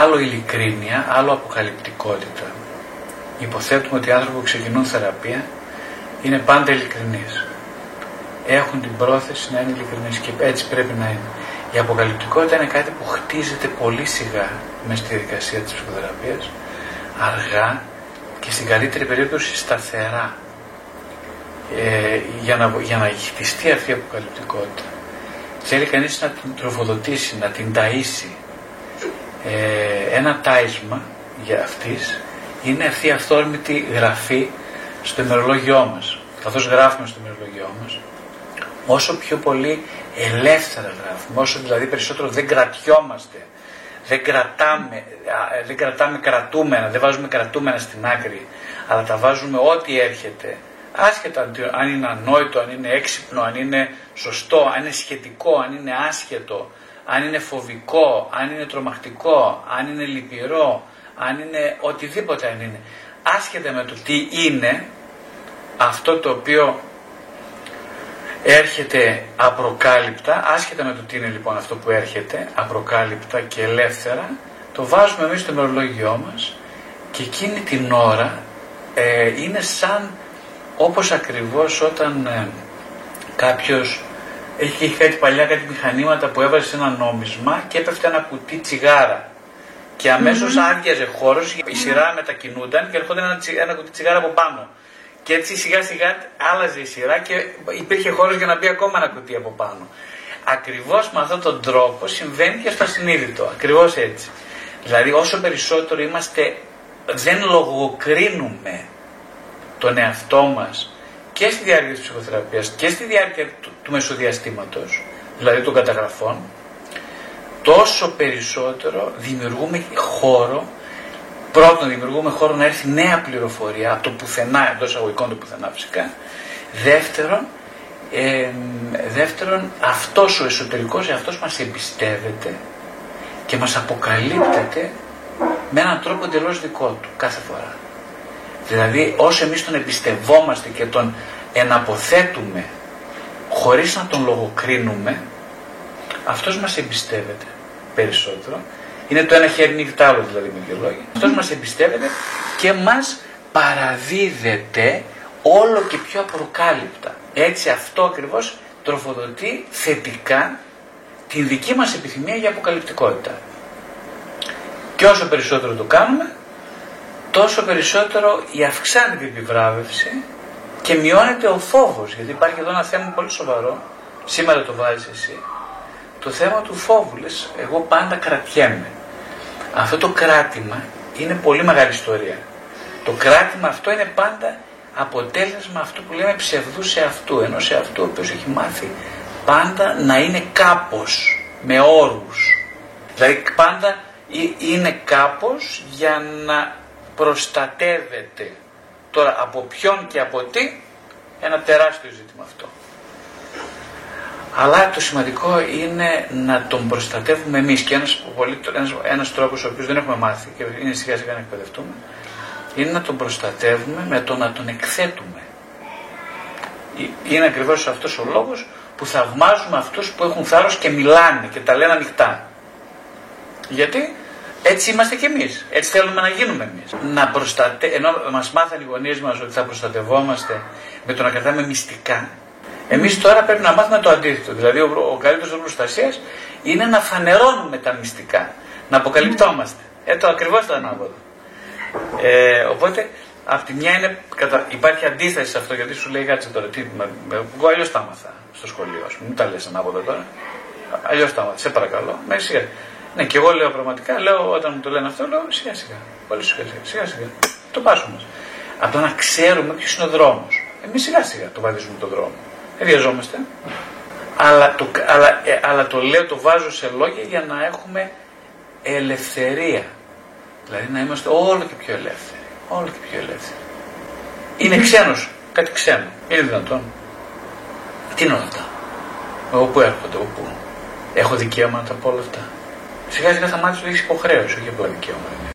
άλλο ειλικρίνεια, άλλο αποκαλυπτικότητα. Υποθέτουμε ότι οι άνθρωποι που ξεκινούν θεραπεία είναι πάντα ειλικρινείς. Έχουν την πρόθεση να είναι ειλικρινείς και έτσι πρέπει να είναι. Η αποκαλυπτικότητα είναι κάτι που χτίζεται πολύ σιγά μέσα στη διαδικασία της ψυχοθεραπείας, αργά και στην καλύτερη περίπτωση σταθερά. Ε, για, να, για να χτιστεί αυτή η αποκαλυπτικότητα θέλει κανείς να την τροφοδοτήσει, να την ταΐσει. Ε, ένα τάισμα για αυτής είναι αυτή η αυθόρμητη γραφή στο ημερολόγιό μας. Καθώς γράφουμε στο ημερολόγιό μας, όσο πιο πολύ ελεύθερα γράφουμε, όσο δηλαδή περισσότερο δεν κρατιόμαστε, δεν κρατάμε, δεν κρατάμε κρατούμενα, δεν βάζουμε κρατούμενα στην άκρη, αλλά τα βάζουμε ό,τι έρχεται, άσχετα αν είναι ανόητο, αν είναι έξυπνο, αν είναι σωστό, αν είναι σχετικό, αν είναι άσχετο, αν είναι φοβικό, αν είναι τρομακτικό, αν είναι λυπηρό, αν είναι οτιδήποτε αν είναι. Άσχετα με το τι είναι αυτό το οποίο έρχεται απροκάλυπτα, άσχετα με το τι είναι λοιπόν αυτό που έρχεται απροκάλυπτα και ελεύθερα, το βάζουμε εμείς στο μερολόγιό μας και εκείνη την ώρα ε, είναι σαν όπως ακριβώς όταν ε, κάποιος έχει, έχει κάτι παλιά κάτι μηχανήματα που έβαζε σε ένα νόμισμα και έπεφτε ένα κουτί τσιγάρα. Και αμέσως mm-hmm. άδειαζε χώρος, η σειρά μετακινούνταν και έρχονταν ένα, ένα κουτί τσιγάρα από πάνω. Και έτσι σιγά σιγά άλλαζε η σειρά και υπήρχε χώρος για να μπει ακόμα ένα κουτί από πάνω. Ακριβώς με αυτόν τον τρόπο συμβαίνει και στο συνείδητο. Ακριβώς έτσι. Δηλαδή όσο περισσότερο είμαστε, δεν λογοκρίνουμε τον εαυτό μας και στη διάρκεια της ψυχοθεραπείας και στη διάρκεια του, του μεσοδιαστήματος, δηλαδή των καταγραφών, τόσο περισσότερο δημιουργούμε χώρο, πρώτον δημιουργούμε χώρο να έρθει νέα πληροφορία από το πουθενά, εντός αγωγικών του πουθενά φυσικά, δεύτερον, ε, δεύτερον αυτός ο εσωτερικός εαυτός μας εμπιστεύεται και μας αποκαλύπτεται με έναν τρόπο εντελώς δικό του κάθε φορά. Δηλαδή όσο εμείς τον εμπιστευόμαστε και τον εναποθέτουμε χωρίς να τον λογοκρίνουμε, αυτός μας εμπιστεύεται περισσότερο. Είναι το ένα χέρι νύχτα άλλο δηλαδή με δύο λόγια. Αυτός μας εμπιστεύεται και μας παραδίδεται όλο και πιο απροκάλυπτα. Έτσι αυτό ακριβώς τροφοδοτεί θετικά την δική μας επιθυμία για αποκαλυπτικότητα. Και όσο περισσότερο το κάνουμε, τόσο περισσότερο η αυξάνεται η επιβράβευση και μειώνεται ο φόβος. Γιατί υπάρχει εδώ ένα θέμα πολύ σοβαρό, σήμερα το βάζεις εσύ, το θέμα του φόβου. Λες, εγώ πάντα κρατιέμαι. Αυτό το κράτημα είναι πολύ μεγάλη ιστορία. Το κράτημα αυτό είναι πάντα αποτέλεσμα αυτού που λέμε ψευδού σε αυτού, ενώ σε αυτού ο οποίος έχει μάθει πάντα να είναι κάπως, με όρους. Δηλαδή πάντα είναι κάπως για να προστατεύεται. Τώρα από ποιον και από τι, ένα τεράστιο ζήτημα αυτό. Αλλά το σημαντικό είναι να τον προστατεύουμε εμείς και ένας, ένας, ένας τρόπος ο οποίος δεν έχουμε μάθει και είναι σιγά σιγά να εκπαιδευτούμε είναι να τον προστατεύουμε με το να τον εκθέτουμε. Είναι ακριβώς αυτός ο λόγος που θαυμάζουμε αυτούς που έχουν θάρρος και μιλάνε και τα λένε ανοιχτά. Γιατί; Έτσι είμαστε κι εμείς. Έτσι θέλουμε να γίνουμε εμείς. Να προστατε... Ενώ μας μάθανε οι γονείς μας ότι θα προστατευόμαστε με το να κρατάμε μυστικά, εμείς τώρα πρέπει να μάθουμε το αντίθετο. Δηλαδή, ο, ο καλύτερος προστασίας είναι να φανερώνουμε τα μυστικά. Να αποκαλυπτόμαστε. Ε, το ακριβώς το ανάποδο. Ε, οπότε, από τη μια είναι, κατα... υπάρχει αντίθεση σε αυτό γιατί σου λέει κάτσε τώρα. Τι, με, με, εγώ αλλιώς τα έμαθα στο σχολείο, ας πούμε. Μην τα λες ανάποδα τώρα. Αλλιώς τα έμαθα. Σε παρακαλώ. Με ναι, και εγώ λέω πραγματικά, λέω όταν μου το λένε αυτό, λέω σιγά σιγά. Πολύ σιγά σιγά. σιγά, σιγά. Το πάσουμε. Από το να ξέρουμε ποιος είναι ο δρόμος. Εμείς σιγά σιγά το βαδίζουμε τον δρόμο. Δεν βιαζόμαστε. Αλλά το, αλλά, ε, αλλά το λέω, το βάζω σε λόγια για να έχουμε ελευθερία. Δηλαδή να είμαστε όλο και πιο ελεύθεροι. Όλο και πιο ελεύθεροι. Είναι ξένος, κάτι ξένο. Είναι δυνατόν. Τι είναι όλα αυτά; Εγώ που έρχονται, εγώ που. Έχω δικαίωμα να τα πω όλα αυτά; Σιγά σιγά θα μάθεις ότι έχεις υποχρέωση, όχι απλά δικαίωμα.